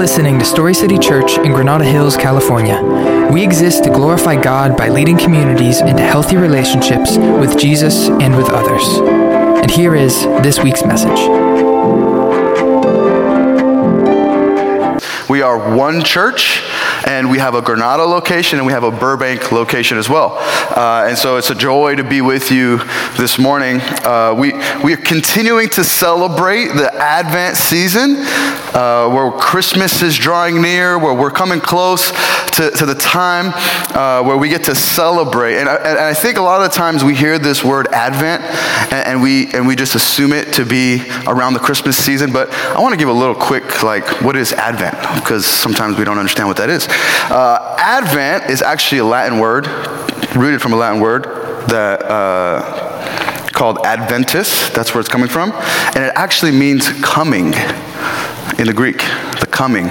listening to Story City Church in Granada Hills, California. We exist to glorify God by leading communities into healthy relationships with Jesus and with others. And here is this week's message. We are one church, and we have a Granada location and we have a Burbank location as well. Uh, and so it's a joy to be with you this morning. Uh, we, we are continuing to celebrate the Advent season uh, where Christmas is drawing near, where we're coming close to, to the time uh, where we get to celebrate. And I, and I, think a lot of times we hear this word Advent and, and, we, and we just assume it to be around the Christmas season. But I want to give a little quick, like, what is Advent? Because sometimes we don't understand what that is. Uh, Advent is actually a Latin word, rooted from a Latin word that uh, called Adventus. That's where it's coming from, and it actually means coming in the Greek, the coming.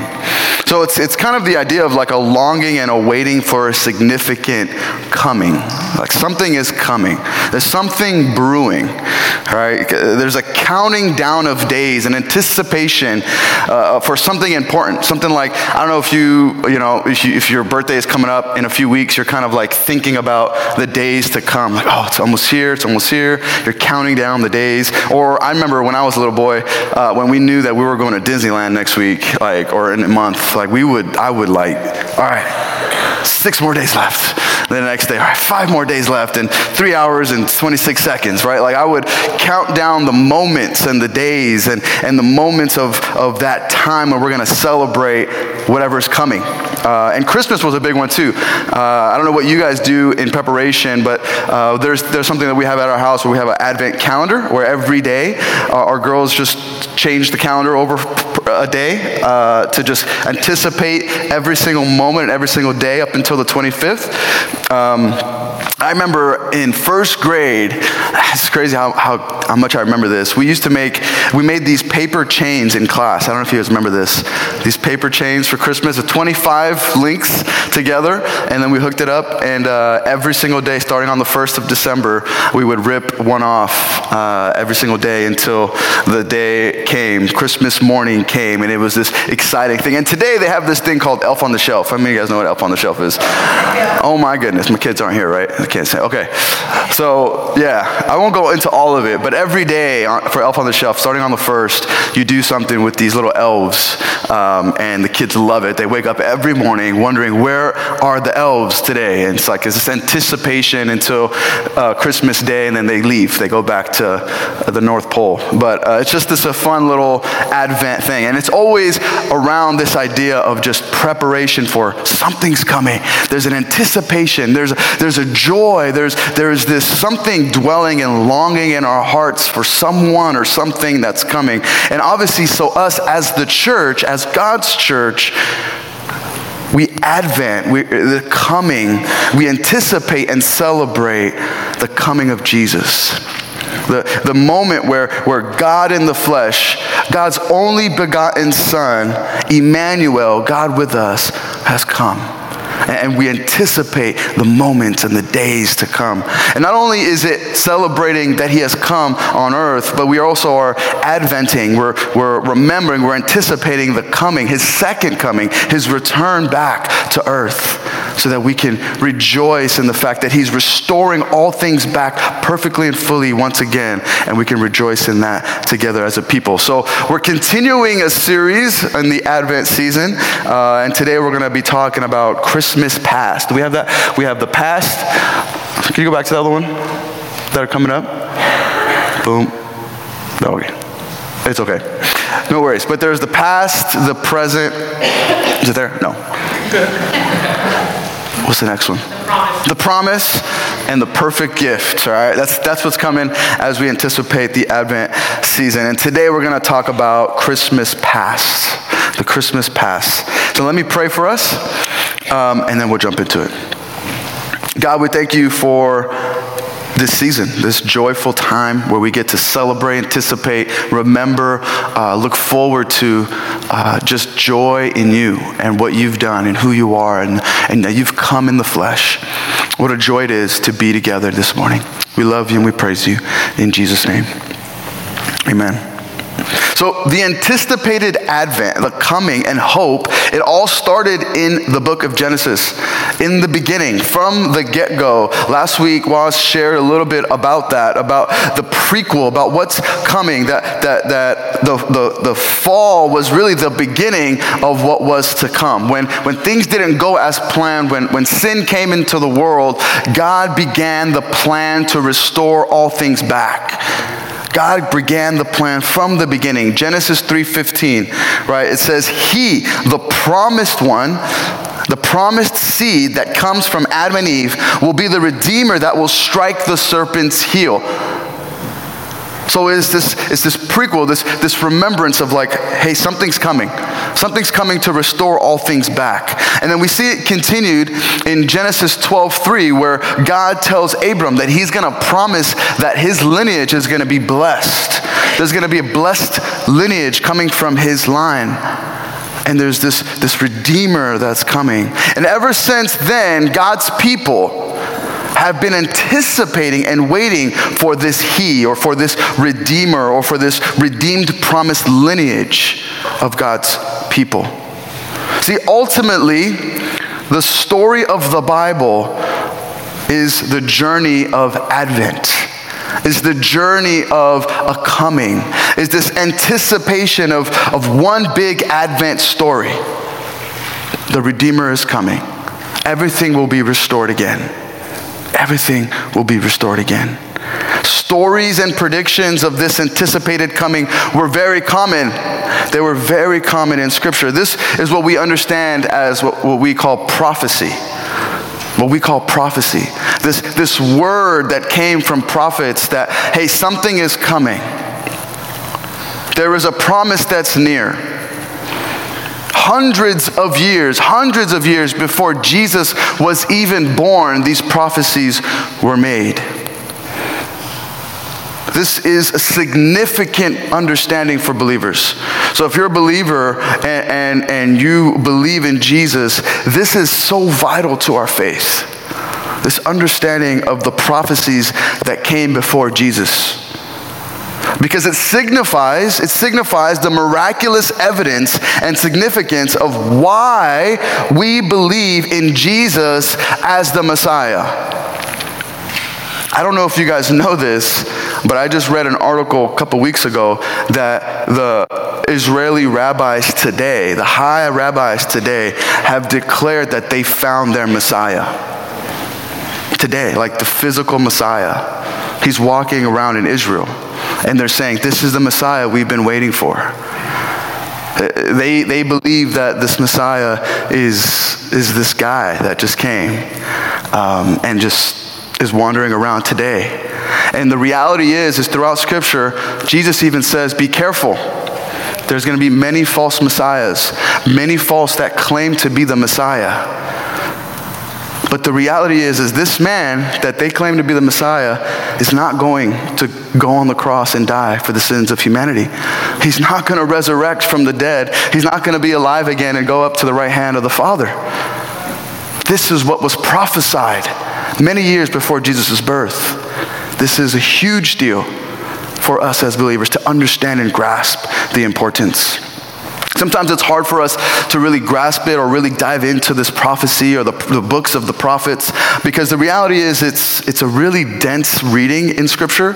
So it's, it's kind of the idea of like a longing and a waiting for a significant coming. Like something is coming. There's something brewing, right? There's a counting down of days, an anticipation uh, for something important. Something like, I don't know if you, you know, if, you, if your birthday is coming up in a few weeks, you're kind of like thinking about the days to come. Like, oh, it's almost here, it's almost here. You're counting down the days. Or I remember when I was a little boy, uh, when we knew that we were going to Disneyland next week, like, or in a month, like we would, I would like, all right, six more days left. Then the next day, all right, five more days left and three hours and 26 seconds, right? Like I would count down the moments and the days and, and the moments of, of that time when we're going to celebrate whatever's coming. Uh, and Christmas was a big one too. Uh, I don't know what you guys do in preparation, but uh, there's, there's something that we have at our house where we have an advent calendar where every day uh, our girls just change the calendar over a day uh, to just anticipate every single moment, and every single day up until the 25th. Um, I remember in first grade, it's crazy how, how, how, much I remember this. We used to make, we made these paper chains in class. I don't know if you guys remember this. These paper chains for Christmas with 25 links together, and then we hooked it up, and uh, every single day, starting on the 1st of December, we would rip one off uh, every single day until the day came, Christmas morning came, and it was this exciting thing. And today they have this thing called Elf on the Shelf. How many of you guys know what Elf on the Shelf is? Oh my goodness, my kids aren't here, right? I can't say. Okay. So, yeah, I won't go into all of it, but every day for Elf on the Shelf, starting on the first, you do something with these little elves, um, and the kids love it. They wake up every morning wondering, where are the elves today? And it's like it's this anticipation until uh, Christmas Day, and then they leave. They go back to uh, the North Pole. But uh, it's just this a fun little Advent thing. And it's always around this idea of just preparation for something's coming. There's an anticipation, there's, there's a joy. There's, there's this something dwelling and longing in our hearts for someone or something that's coming. And obviously, so us as the church, as God's church, we advent, we, the coming, we anticipate and celebrate the coming of Jesus. The, the moment where, where God in the flesh, God's only begotten Son, Emmanuel, God with us, has come and we anticipate the moments and the days to come. And not only is it celebrating that he has come on earth, but we also are adventing, we're, we're remembering, we're anticipating the coming, his second coming, his return back to earth, so that we can rejoice in the fact that he's restoring all things back perfectly and fully once again, and we can rejoice in that together as a people. So we're continuing a series in the Advent season, uh, and today we're going to be talking about Christmas past. Do we have that? We have the past. Can you go back to the other one that are coming up? Boom. Okay. It's okay. No worries. But there's the past, the present. Is it there? No. What's the next one? The promise. the promise. and the perfect gift. All right, that's that's what's coming as we anticipate the Advent season. And today we're going to talk about Christmas past, the Christmas past. So let me pray for us um, and then we'll jump into it. God, we thank you for this season, this joyful time where we get to celebrate, anticipate, remember, uh, look forward to uh, just joy in you and what you've done and who you are and, and that you've come in the flesh. What a joy it is to be together this morning. We love you and we praise you in Jesus' name. Amen. So, the anticipated advent, the coming and hope, it all started in the book of Genesis. In the beginning, from the get go. Last week, Was shared a little bit about that, about the prequel, about what's coming, that, that, that the, the, the fall was really the beginning of what was to come. When, when things didn't go as planned, when, when sin came into the world, God began the plan to restore all things back. God began the plan from the beginning. Genesis 3:15, right? It says, "He, the promised one, the promised seed that comes from Adam and Eve will be the redeemer that will strike the serpent's heel." So it's this, it's this prequel, this, this remembrance of like, hey, something's coming. Something's coming to restore all things back. And then we see it continued in Genesis 12, 3, where God tells Abram that he's going to promise that his lineage is going to be blessed. There's going to be a blessed lineage coming from his line and there's this, this redeemer that's coming. And ever since then, God's people have been anticipating and waiting for this He or for this Redeemer or for this redeemed promised lineage of God's people. See, ultimately, the story of the Bible is the journey of Advent is the journey of a coming, is this anticipation of, of one big Advent story. The Redeemer is coming. Everything will be restored again everything will be restored again. Stories and predictions of this anticipated coming were very common. They were very common in Scripture. This is what we understand as what, what we call prophecy. What we call prophecy. This, this word that came from prophets that, hey, something is coming. There is a promise that's near hundreds of years, hundreds of years before Jesus was even born, these prophecies were made. This is a significant understanding for believers. So, if you're a believer and, and, and you believe in Jesus, this is so vital to our faith. This understanding of the prophecies that came before Jesus because it signifies it signifies the miraculous evidence and significance of why we believe in Jesus as the Messiah. I don't know if you guys know this, but I just read an article a couple weeks ago that the Israeli rabbis today, the high rabbis today, have declared that they found their Messiah. Today, like the physical Messiah. He's walking around in Israel. And they're saying, This is the Messiah we've been waiting for. They, they believe that this Messiah is, is this guy that just came um, and just is wandering around today. And the reality is, is throughout Scripture, Jesus even says, Be careful. There's going to be many false messiahs, many false that claim to be the Messiah. But the reality is, is this man that they claim to be the Messiah is not going to go on the cross and die for the sins of humanity. He's not going to resurrect from the dead. He's not going to be alive again and go up to the right hand of the Father. This is what was prophesied many years before Jesus' birth. This is a huge deal for us as believers to understand and grasp the importance. Sometimes it's hard for us to really grasp it or really dive into this prophecy or the, the books of the prophets because the reality is it's, it's a really dense reading in Scripture.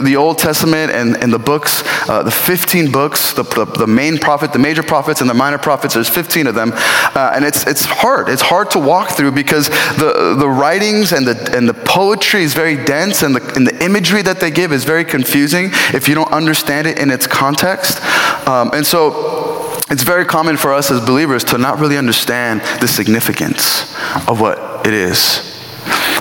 The Old Testament and, and the books, uh, the 15 books, the, the, the, main prophet, the major prophets, and the minor prophets, there's 15 of them. Uh, and it's, it's hard. It's hard to walk through because the, the writings and the, and the poetry is very dense and the, and the imagery that they give is very confusing if you don't understand it in its context. Um, and so, it's very common for us as believers to not really understand the significance of what it is.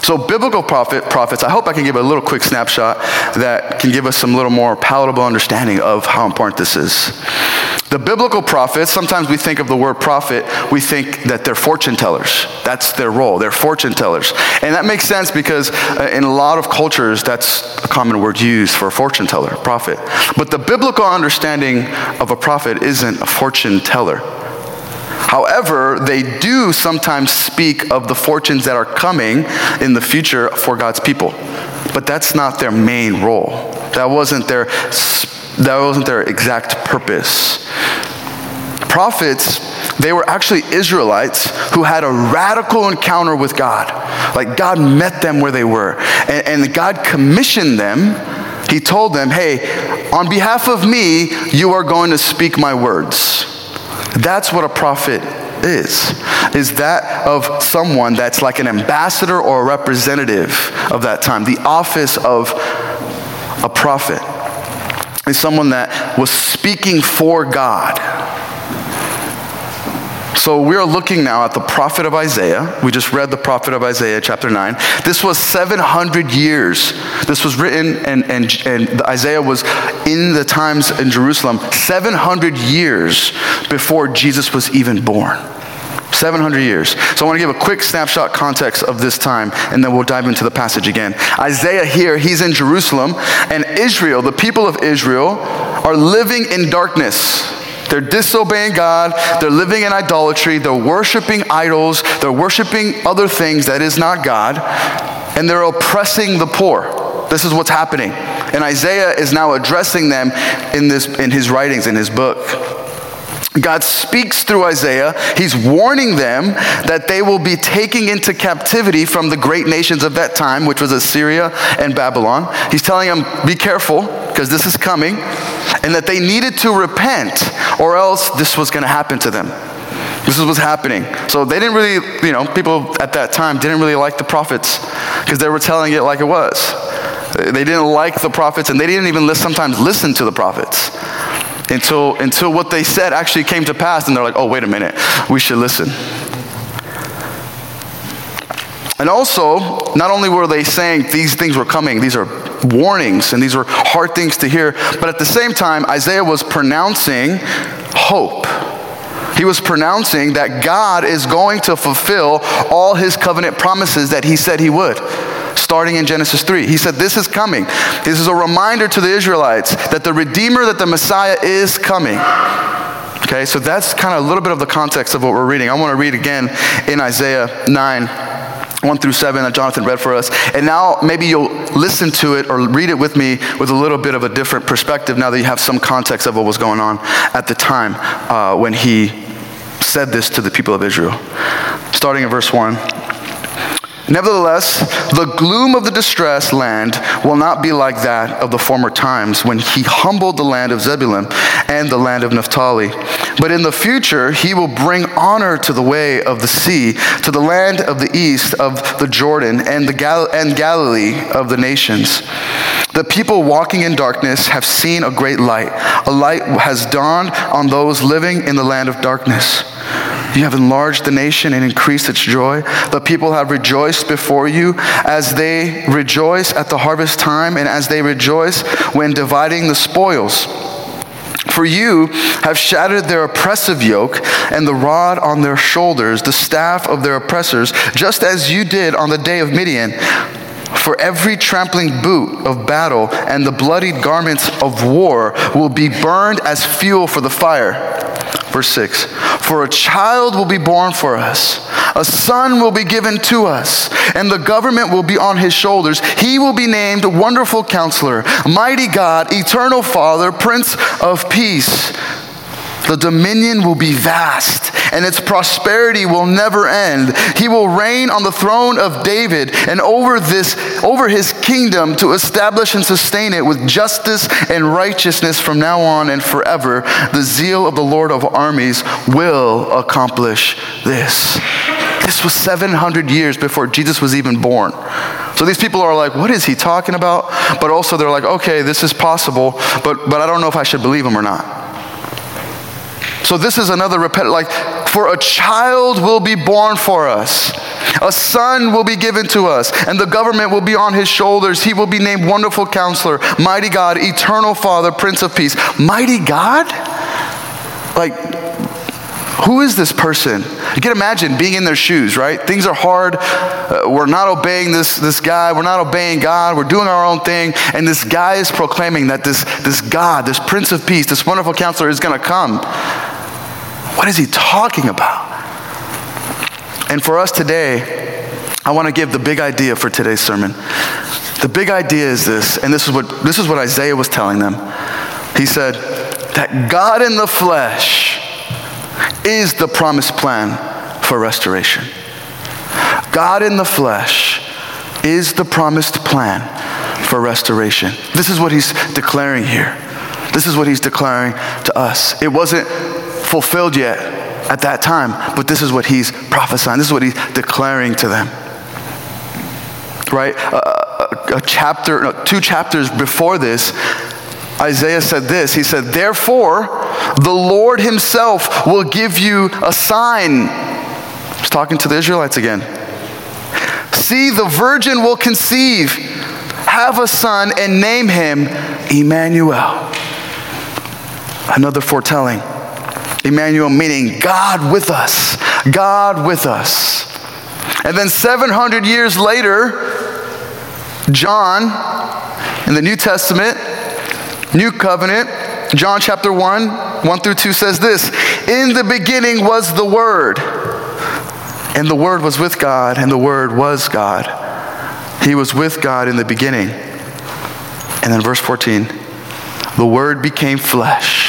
So, biblical prophet, prophets, I hope I can give a little quick snapshot that can give us some little more palatable understanding of how important this is. The biblical prophets, sometimes we think of the word prophet, we think that they're fortune tellers. That's their role. They're fortune tellers. And that makes sense because uh, in a lot of cultures, that's a common word used for a fortune teller, prophet. But the biblical understanding of a prophet isn't a fortune teller. However, they do sometimes speak of the fortunes that are coming in the future for God's people. But that's not their main role. That wasn't their that wasn't their exact purpose. Prophets, they were actually Israelites who had a radical encounter with God. Like God met them where they were. And, and God commissioned them. He told them, hey, on behalf of me, you are going to speak my words. That's what a prophet is is that of someone that's like an ambassador or a representative of that time the office of a prophet. Is someone that was speaking for god so we are looking now at the prophet of Isaiah. We just read the prophet of Isaiah, chapter 9. This was 700 years. This was written, and, and, and Isaiah was in the times in Jerusalem 700 years before Jesus was even born. 700 years. So I want to give a quick snapshot context of this time, and then we'll dive into the passage again. Isaiah here, he's in Jerusalem, and Israel, the people of Israel, are living in darkness. They're disobeying God. They're living in idolatry. They're worshiping idols. They're worshiping other things that is not God. And they're oppressing the poor. This is what's happening. And Isaiah is now addressing them in, this, in his writings, in his book. God speaks through Isaiah. He's warning them that they will be taken into captivity from the great nations of that time, which was Assyria and Babylon. He's telling them, be careful, because this is coming, and that they needed to repent, or else this was going to happen to them. This is what's happening. So they didn't really, you know, people at that time didn't really like the prophets because they were telling it like it was. They didn't like the prophets, and they didn't even sometimes listen to the prophets until, until what they said actually came to pass, and they're like, oh, wait a minute, we should listen. And also, not only were they saying these things were coming, these are warnings and these are hard things to hear, but at the same time, Isaiah was pronouncing hope. He was pronouncing that God is going to fulfill all his covenant promises that he said he would starting in Genesis 3. He said, This is coming. This is a reminder to the Israelites that the Redeemer, that the Messiah is coming. Okay, so that's kind of a little bit of the context of what we're reading. I want to read again in Isaiah 9. 1 through 7 that Jonathan read for us. And now maybe you'll listen to it or read it with me with a little bit of a different perspective now that you have some context of what was going on at the time uh, when he said this to the people of Israel. Starting in verse 1. Nevertheless, the gloom of the distressed land will not be like that of the former times when he humbled the land of Zebulun and the land of Naphtali. But in the future, he will bring honor to the way of the sea, to the land of the east of the Jordan, and, the Gal- and Galilee of the nations. The people walking in darkness have seen a great light. A light has dawned on those living in the land of darkness. You have enlarged the nation and increased its joy. The people have rejoiced before you as they rejoice at the harvest time and as they rejoice when dividing the spoils. For you have shattered their oppressive yoke and the rod on their shoulders, the staff of their oppressors, just as you did on the day of Midian. For every trampling boot of battle and the bloodied garments of war will be burned as fuel for the fire. Verse 6 For a child will be born for us, a son will be given to us, and the government will be on his shoulders. He will be named Wonderful Counselor, Mighty God, Eternal Father, Prince of Peace. The dominion will be vast and its prosperity will never end. He will reign on the throne of David and over this over his kingdom to establish and sustain it with justice and righteousness from now on and forever. The zeal of the Lord of armies will accomplish this. This was 700 years before Jesus was even born. So these people are like, what is he talking about? But also they're like, okay, this is possible, but, but I don't know if I should believe him or not. So this is another repet like for a child will be born for us. A son will be given to us, and the government will be on his shoulders. He will be named Wonderful Counselor, Mighty God, Eternal Father, Prince of Peace. Mighty God? Like, who is this person? You can imagine being in their shoes, right? Things are hard. Uh, we're not obeying this, this guy. We're not obeying God. We're doing our own thing. And this guy is proclaiming that this, this God, this Prince of Peace, this wonderful counselor is going to come. What is he talking about? And for us today, I want to give the big idea for today's sermon. The big idea is this, and this is what, this is what Isaiah was telling them. He said that God in the flesh is the promised plan for restoration. God in the flesh is the promised plan for restoration. This is what he's declaring here. This is what he's declaring to us. It wasn't fulfilled yet at that time, but this is what he's prophesying. This is what he's declaring to them. Right? A, a, a chapter, no, two chapters before this, Isaiah said this. He said, Therefore, the Lord himself will give you a sign. He's talking to the Israelites again. See, the virgin will conceive, have a son, and name him Emmanuel. Another foretelling. Emmanuel meaning God with us. God with us. And then 700 years later, John in the New Testament, New Covenant, John chapter 1, 1 through 2 says this In the beginning was the Word, and the Word was with God, and the Word was God. He was with God in the beginning. And then verse 14 the Word became flesh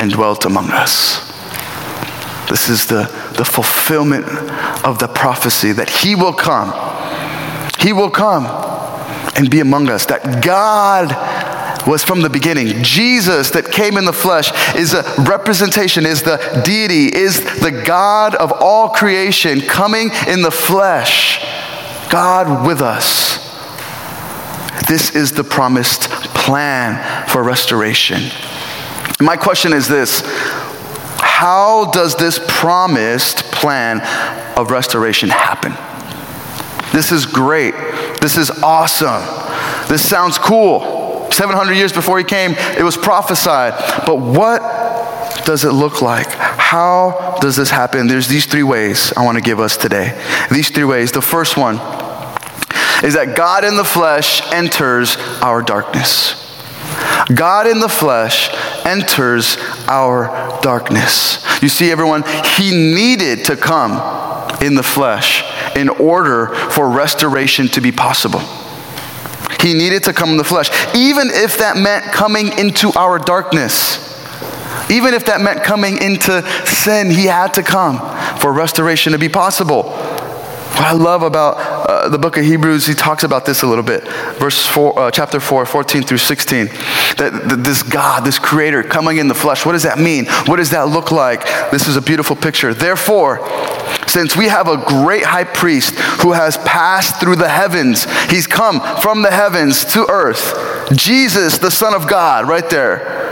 and dwelt among us. This is the, the fulfillment of the prophecy that He will come. He will come and be among us. That God was from the beginning. Jesus that came in the flesh is a representation, is the deity, is the God of all creation coming in the flesh. God with us. This is the promised plan for restoration. My question is this How does this promised plan of restoration happen? This is great. This is awesome. This sounds cool. 700 years before he came, it was prophesied. But what does it look like? How does this happen? There's these three ways I want to give us today. These three ways. The first one is that God in the flesh enters our darkness. God in the flesh enters our darkness. You see, everyone, He needed to come in the flesh in order for restoration to be possible. He needed to come in the flesh, even if that meant coming into our darkness. Even if that meant coming into sin, he had to come for restoration to be possible. What I love about uh, the book of Hebrews, he talks about this a little bit. Verse 4, uh, chapter 4, 14 through 16. That, that this God, this creator coming in the flesh, what does that mean? What does that look like? This is a beautiful picture. Therefore, since we have a great high priest who has passed through the heavens, he's come from the heavens to earth. Jesus, the Son of God, right there.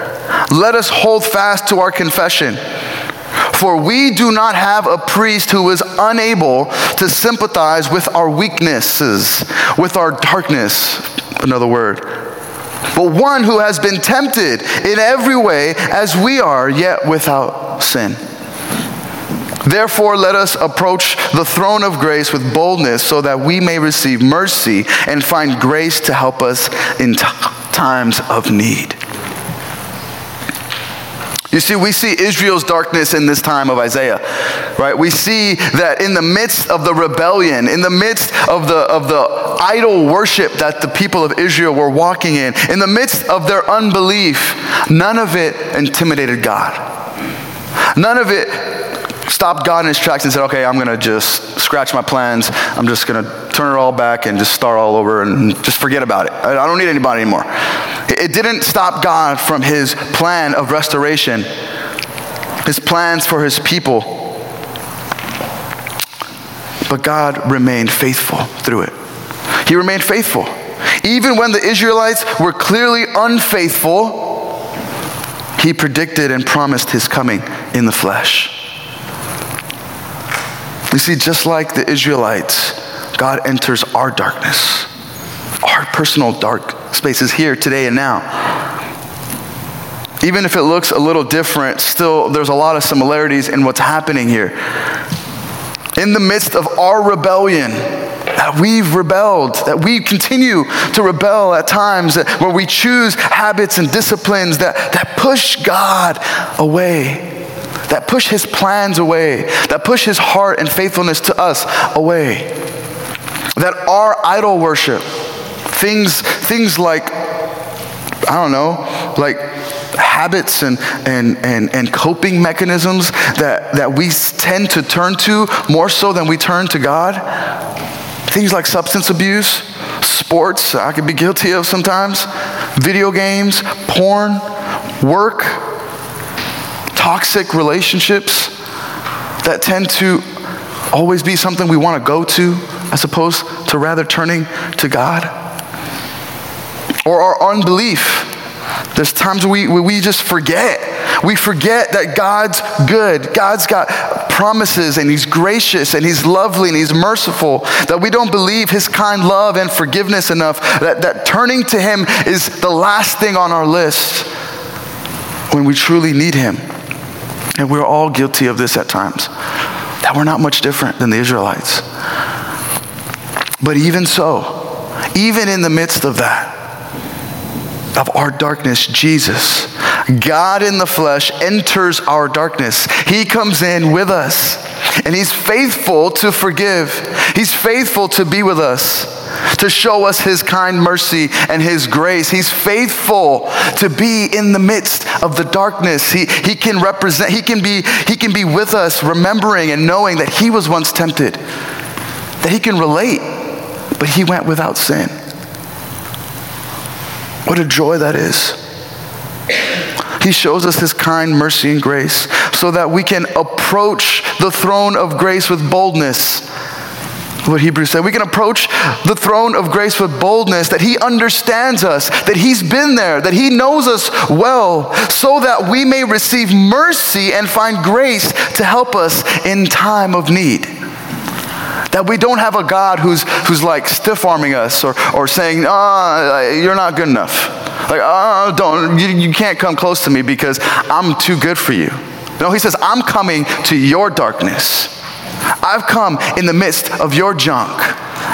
Let us hold fast to our confession. For we do not have a priest who is unable to sympathize with our weaknesses, with our darkness, another word, but one who has been tempted in every way as we are, yet without sin. Therefore, let us approach the throne of grace with boldness so that we may receive mercy and find grace to help us in t- times of need. You see, we see Israel's darkness in this time of Isaiah, right? We see that in the midst of the rebellion, in the midst of the, of the idol worship that the people of Israel were walking in, in the midst of their unbelief, none of it intimidated God. None of it stopped God in his tracks and said, okay, I'm going to just scratch my plans. I'm just going to turn it all back and just start all over and just forget about it. I don't need anybody anymore. It didn't stop God from his plan of restoration, his plans for his people. But God remained faithful through it. He remained faithful. Even when the Israelites were clearly unfaithful, he predicted and promised his coming in the flesh. You see, just like the Israelites, God enters our darkness, our personal dark spaces here, today, and now. Even if it looks a little different, still there's a lot of similarities in what's happening here. In the midst of our rebellion, that we've rebelled, that we continue to rebel at times, where we choose habits and disciplines that, that push God away that push his plans away, that push his heart and faithfulness to us away. That our idol worship, things, things like, I don't know, like habits and, and, and, and coping mechanisms that, that we tend to turn to more so than we turn to God. Things like substance abuse, sports, I could be guilty of sometimes, video games, porn, work, toxic relationships that tend to always be something we want to go to as opposed to rather turning to God. Or our unbelief. There's times we, we just forget. We forget that God's good. God's got promises and He's gracious and He's lovely and He's merciful. That we don't believe His kind love and forgiveness enough. That, that turning to Him is the last thing on our list when we truly need Him. And we're all guilty of this at times. That we're not much different than the Israelites. But even so, even in the midst of that, of our darkness, Jesus, God in the flesh, enters our darkness. He comes in with us, and He's faithful to forgive. He's faithful to be with us to show us his kind mercy and his grace. He's faithful to be in the midst of the darkness. He, he can represent, he can be, he can be with us, remembering and knowing that he was once tempted, that he can relate, but he went without sin. What a joy that is. He shows us his kind mercy and grace so that we can approach the throne of grace with boldness what Hebrews said. We can approach the throne of grace with boldness, that He understands us, that He's been there, that He knows us well, so that we may receive mercy and find grace to help us in time of need. That we don't have a God who's, who's like stiff arming us or, or saying, oh, you're not good enough. Like, oh, don't, you, you can't come close to me because I'm too good for you. No, he says, I'm coming to your darkness. I've come in the midst of your junk,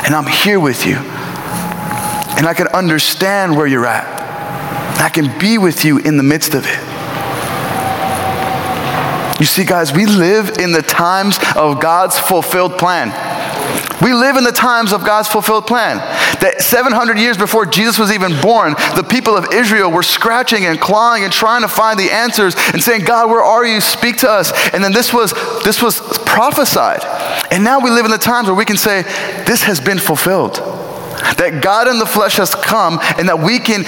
and I'm here with you. And I can understand where you're at. I can be with you in the midst of it. You see, guys, we live in the times of God's fulfilled plan. We live in the times of God's fulfilled plan. That 700 years before Jesus was even born, the people of Israel were scratching and clawing and trying to find the answers and saying, God, where are you? Speak to us. And then this was, this was prophesied. And now we live in the times where we can say, this has been fulfilled. That God in the flesh has come and that we can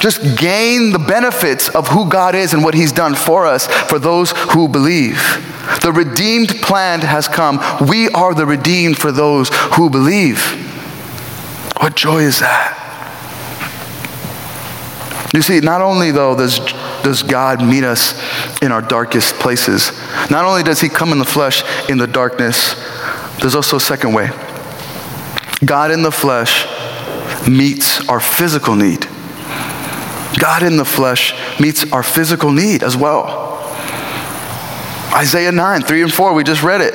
just gain the benefits of who God is and what He's done for us for those who believe. The redeemed plan has come. We are the redeemed for those who believe. What joy is that? You see, not only though does, does God meet us in our darkest places, not only does He come in the flesh in the darkness, there's also a second way. God in the flesh meets our physical need. God in the flesh meets our physical need as well. Isaiah 9, 3 and 4, we just read it.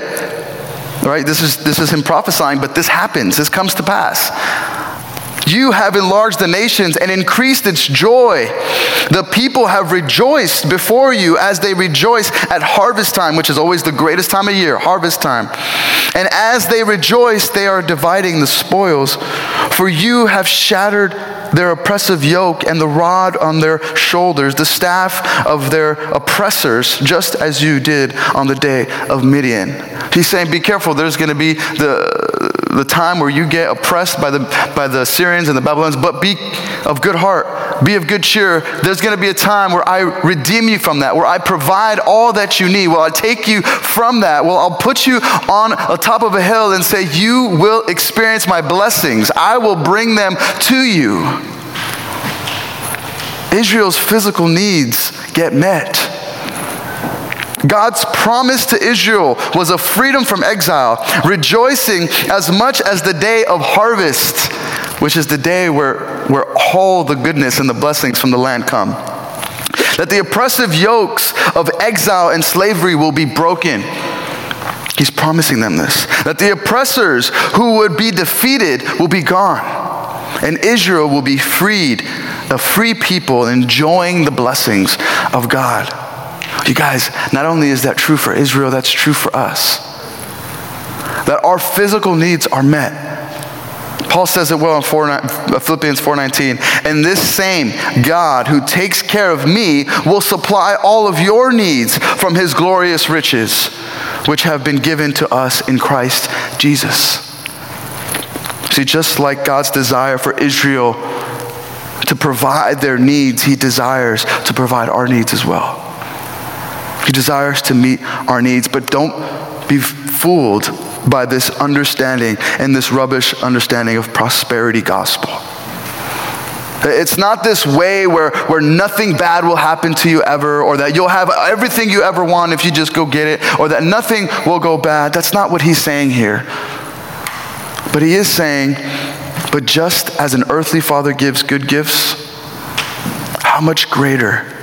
Right? This is, this is him prophesying, but this happens. This comes to pass. You have enlarged the nations and increased its joy. The people have rejoiced before you as they rejoice at harvest time, which is always the greatest time of year, harvest time. And as they rejoice, they are dividing the spoils. For you have shattered their oppressive yoke and the rod on their shoulders, the staff of their oppressors, just as you did on the day of Midian. He's saying, Be careful, there's going to be the, the time where you get oppressed by the, by the Syrians and the Babylonians, but be of good heart, be of good cheer. There's going to be a time where I redeem you from that, where I provide all that you need. Well, I take you from that. Well, I'll put you on a top of a hill and say, You will experience my blessings. I will bring them to you. Israel's physical needs get met. God's promise to Israel was a freedom from exile, rejoicing as much as the day of harvest, which is the day where, where all the goodness and the blessings from the land come. That the oppressive yokes of exile and slavery will be broken. He's promising them this. That the oppressors who would be defeated will be gone. And Israel will be freed, a free people enjoying the blessings of God. You guys, not only is that true for Israel, that's true for us. That our physical needs are met Paul says it well in 4, uh, Philippians 4:19. And this same God who takes care of me will supply all of your needs from his glorious riches, which have been given to us in Christ Jesus. See, just like God's desire for Israel to provide their needs, he desires to provide our needs as well. He desires to meet our needs, but don't be fooled by this understanding and this rubbish understanding of prosperity gospel. It's not this way where, where nothing bad will happen to you ever, or that you'll have everything you ever want if you just go get it, or that nothing will go bad. That's not what he's saying here. But he is saying, but just as an earthly father gives good gifts, how much greater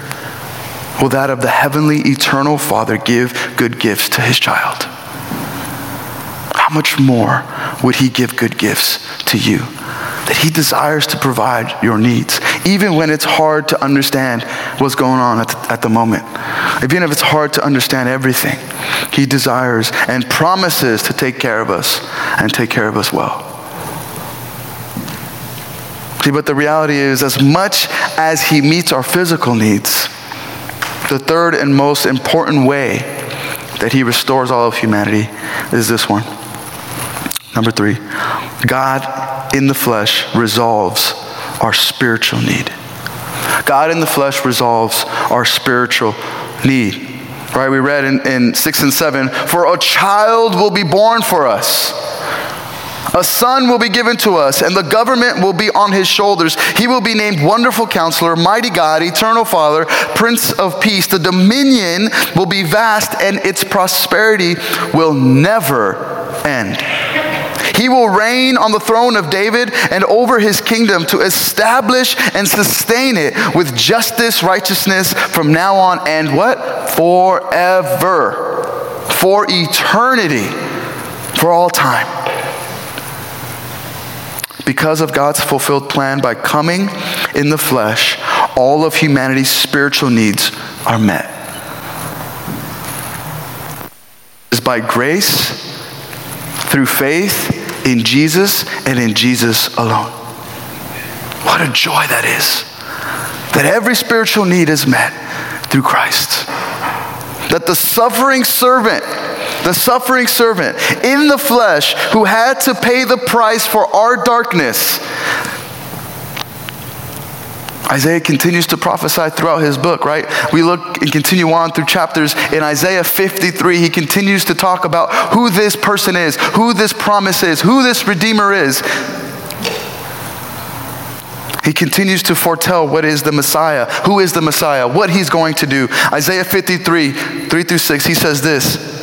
will that of the heavenly eternal Father give good gifts to his child? How much more would he give good gifts to you? That he desires to provide your needs, even when it's hard to understand what's going on at the, at the moment. Even if it's hard to understand everything, he desires and promises to take care of us and take care of us well. See, but the reality is, as much as He meets our physical needs, the third and most important way that He restores all of humanity is this one. Number three, God in the flesh resolves our spiritual need. God in the flesh resolves our spiritual need. Right? We read in, in 6 and 7 For a child will be born for us a son will be given to us, and the government will be on his shoulders. He will be named Wonderful Counselor, Mighty God, Eternal Father, Prince of Peace. The dominion will be vast, and its prosperity will never end. He will reign on the throne of David and over his kingdom to establish and sustain it with justice, righteousness from now on and what? Forever. For eternity. For all time because of God's fulfilled plan by coming in the flesh, all of humanity's spiritual needs are met. Is by grace, through faith in Jesus and in Jesus alone. What a joy that is. That every spiritual need is met through Christ. That the suffering servant the suffering servant in the flesh who had to pay the price for our darkness. Isaiah continues to prophesy throughout his book, right? We look and continue on through chapters. In Isaiah 53, he continues to talk about who this person is, who this promise is, who this Redeemer is. He continues to foretell what is the Messiah, who is the Messiah, what he's going to do. Isaiah 53, 3 through 6, he says this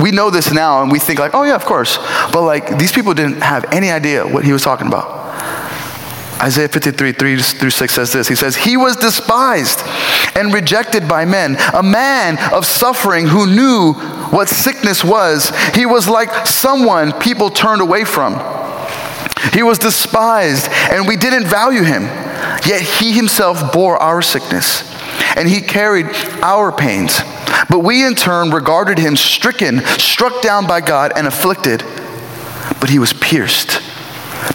we know this now and we think like, oh yeah, of course. But like these people didn't have any idea what he was talking about. Isaiah 53, 3 through 6 says this. He says, He was despised and rejected by men, a man of suffering who knew what sickness was. He was like someone people turned away from. He was despised and we didn't value him. Yet he himself bore our sickness and he carried our pains. But we in turn regarded him stricken, struck down by God, and afflicted. But he was pierced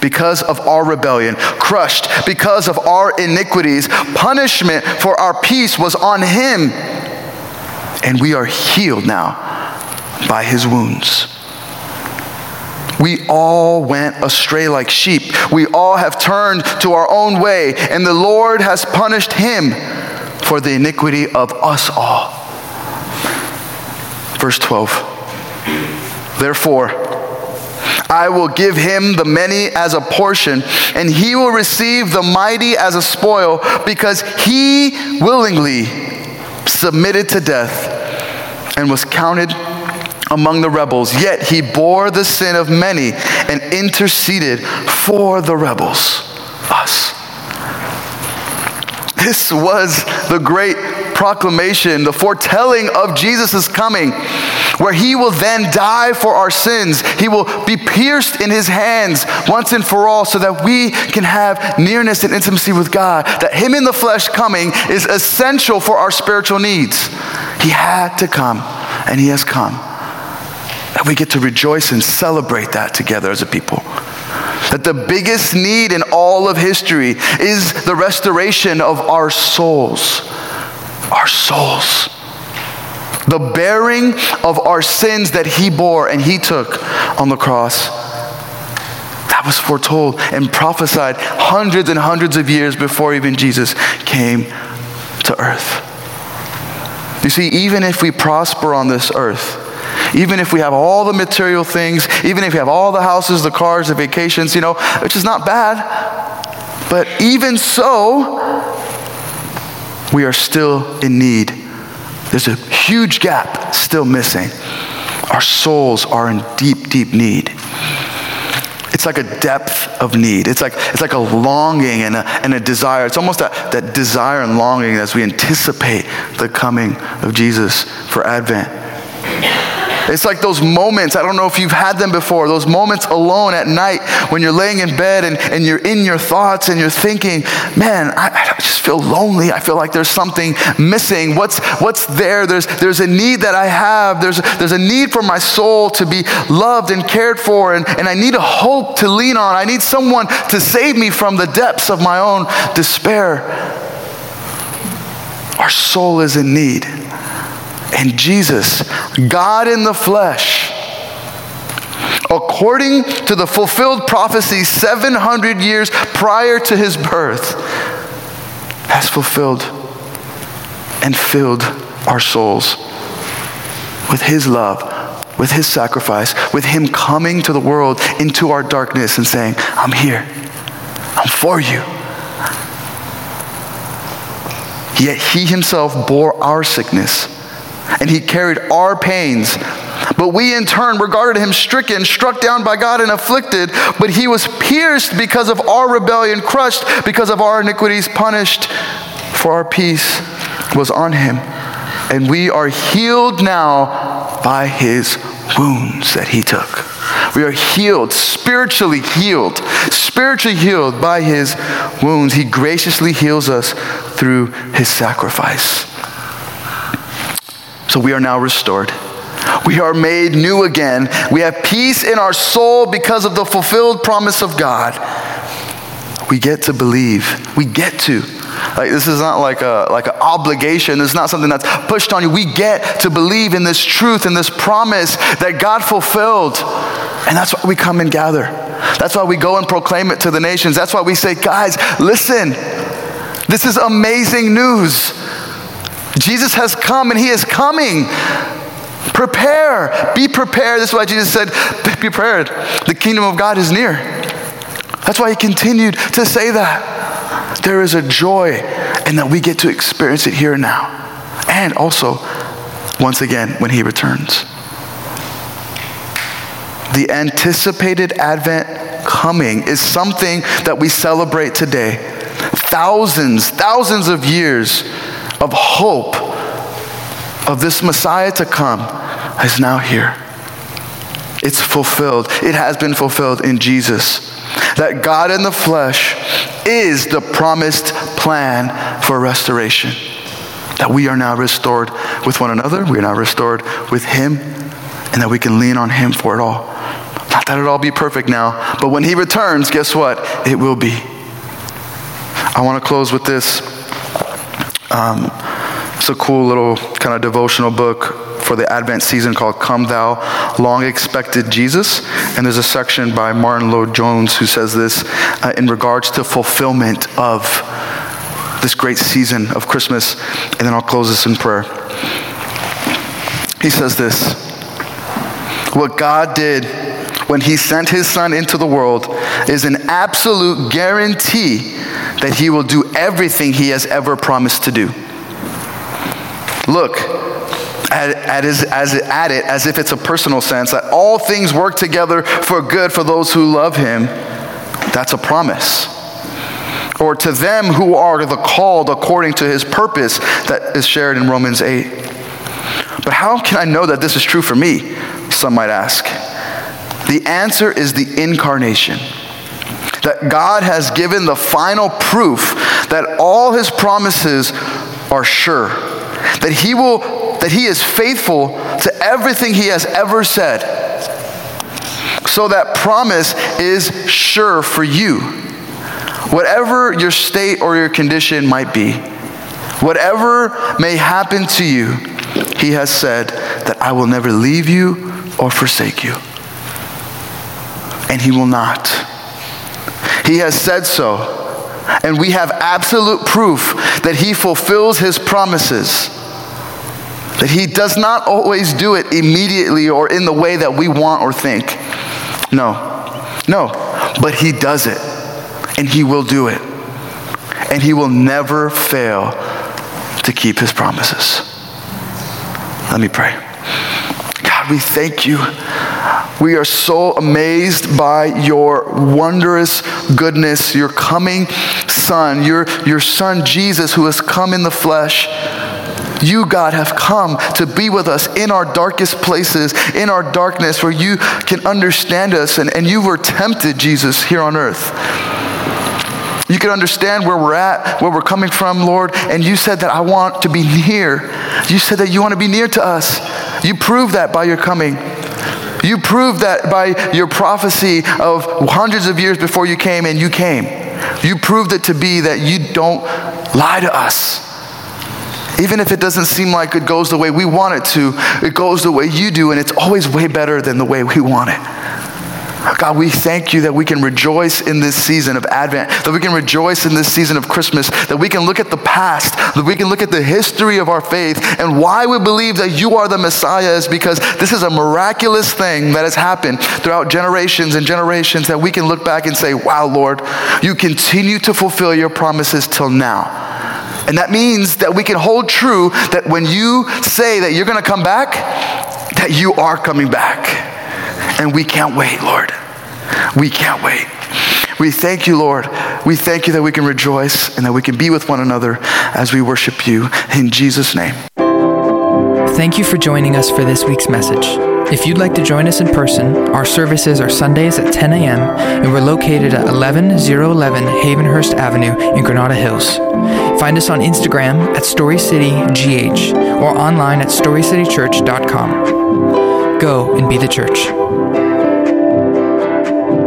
because of our rebellion, crushed because of our iniquities. Punishment for our peace was on him. And we are healed now by his wounds. We all went astray like sheep. We all have turned to our own way, and the Lord has punished him for the iniquity of us all. Verse 12. Therefore, I will give him the many as a portion, and he will receive the mighty as a spoil, because he willingly submitted to death and was counted among the rebels. Yet he bore the sin of many and interceded for the rebels, us. This was the great proclamation, the foretelling of Jesus' coming, where he will then die for our sins. He will be pierced in his hands once and for all so that we can have nearness and intimacy with God. That him in the flesh coming is essential for our spiritual needs. He had to come, and he has come. And we get to rejoice and celebrate that together as a people. That the biggest need in all of history is the restoration of our souls. Our souls. The bearing of our sins that he bore and he took on the cross. That was foretold and prophesied hundreds and hundreds of years before even Jesus came to earth. You see, even if we prosper on this earth, even if we have all the material things, even if we have all the houses, the cars, the vacations, you know, which is not bad, but even so, we are still in need. There's a huge gap still missing. Our souls are in deep, deep need. It's like a depth of need. It's like, it's like a longing and a, and a desire. It's almost that, that desire and longing as we anticipate the coming of Jesus for Advent. It's like those moments, I don't know if you've had them before, those moments alone at night when you're laying in bed and, and you're in your thoughts and you're thinking, man, I, I just feel lonely. I feel like there's something missing. What's, what's there? There's, there's a need that I have. There's, there's a need for my soul to be loved and cared for, and, and I need a hope to lean on. I need someone to save me from the depths of my own despair. Our soul is in need. And Jesus, God in the flesh, according to the fulfilled prophecy 700 years prior to his birth, has fulfilled and filled our souls with his love, with his sacrifice, with him coming to the world into our darkness and saying, I'm here, I'm for you. Yet he himself bore our sickness and he carried our pains. But we in turn regarded him stricken, struck down by God, and afflicted. But he was pierced because of our rebellion, crushed because of our iniquities, punished for our peace was on him. And we are healed now by his wounds that he took. We are healed, spiritually healed, spiritually healed by his wounds. He graciously heals us through his sacrifice. So we are now restored. We are made new again. We have peace in our soul because of the fulfilled promise of God. We get to believe. We get to. Like this is not like a like an obligation. It's not something that's pushed on you. We get to believe in this truth and this promise that God fulfilled. And that's why we come and gather. That's why we go and proclaim it to the nations. That's why we say, guys, listen. This is amazing news. Jesus has come and he is coming. Prepare. Be prepared. This is why Jesus said, Be prepared. The kingdom of God is near. That's why he continued to say that. There is a joy and that we get to experience it here and now. And also, once again, when he returns. The anticipated Advent coming is something that we celebrate today. Thousands, thousands of years of hope of this Messiah to come is now here. It's fulfilled. It has been fulfilled in Jesus. That God in the flesh is the promised plan for restoration. That we are now restored with one another, we are now restored with Him, and that we can lean on Him for it all. Not that it'll all be perfect now, but when He returns, guess what? It will be. I want to close with this. Um, it's a cool little kind of devotional book for the Advent season called Come Thou Long Expected Jesus. And there's a section by Martyn Lloyd-Jones who says this uh, in regards to fulfillment of this great season of Christmas. And then I'll close this in prayer. He says this What God did when he sent his son into the world is an absolute guarantee that he will do everything he has ever promised to do. Look at, at, his, as, at it as if it's a personal sense that all things work together for good for those who love him. That's a promise. Or to them who are the called according to his purpose that is shared in Romans 8. But how can I know that this is true for me? Some might ask. The answer is the incarnation. That God has given the final proof that all his promises are sure. That he will that he is faithful to everything he has ever said. So that promise is sure for you. Whatever your state or your condition might be, whatever may happen to you, he has said that I will never leave you or forsake you. And he will not. He has said so. And we have absolute proof that he fulfills his promises. That he does not always do it immediately or in the way that we want or think. No, no, but he does it and he will do it. And he will never fail to keep his promises. Let me pray. God, we thank you. We are so amazed by your wondrous goodness, your coming Son, your, your Son Jesus, who has come in the flesh. You, God, have come to be with us in our darkest places, in our darkness, where you can understand us. And, and you were tempted, Jesus, here on earth. You can understand where we're at, where we're coming from, Lord. And you said that I want to be near. You said that you want to be near to us. You proved that by your coming. You proved that by your prophecy of hundreds of years before you came, and you came. You proved it to be that you don't lie to us. Even if it doesn't seem like it goes the way we want it to, it goes the way you do, and it's always way better than the way we want it. God, we thank you that we can rejoice in this season of Advent, that we can rejoice in this season of Christmas, that we can look at the past, that we can look at the history of our faith, and why we believe that you are the Messiah is because this is a miraculous thing that has happened throughout generations and generations that we can look back and say, wow, Lord, you continue to fulfill your promises till now. And that means that we can hold true that when you say that you're going to come back, that you are coming back. And we can't wait, Lord. We can't wait. We thank you, Lord. We thank you that we can rejoice and that we can be with one another as we worship you. In Jesus' name. Thank you for joining us for this week's message. If you'd like to join us in person, our services are Sundays at 10 a.m. and we're located at 11011 Havenhurst Avenue in Granada Hills. Find us on Instagram at StoryCityGH or online at StoryCityChurch.com. Go and be the church.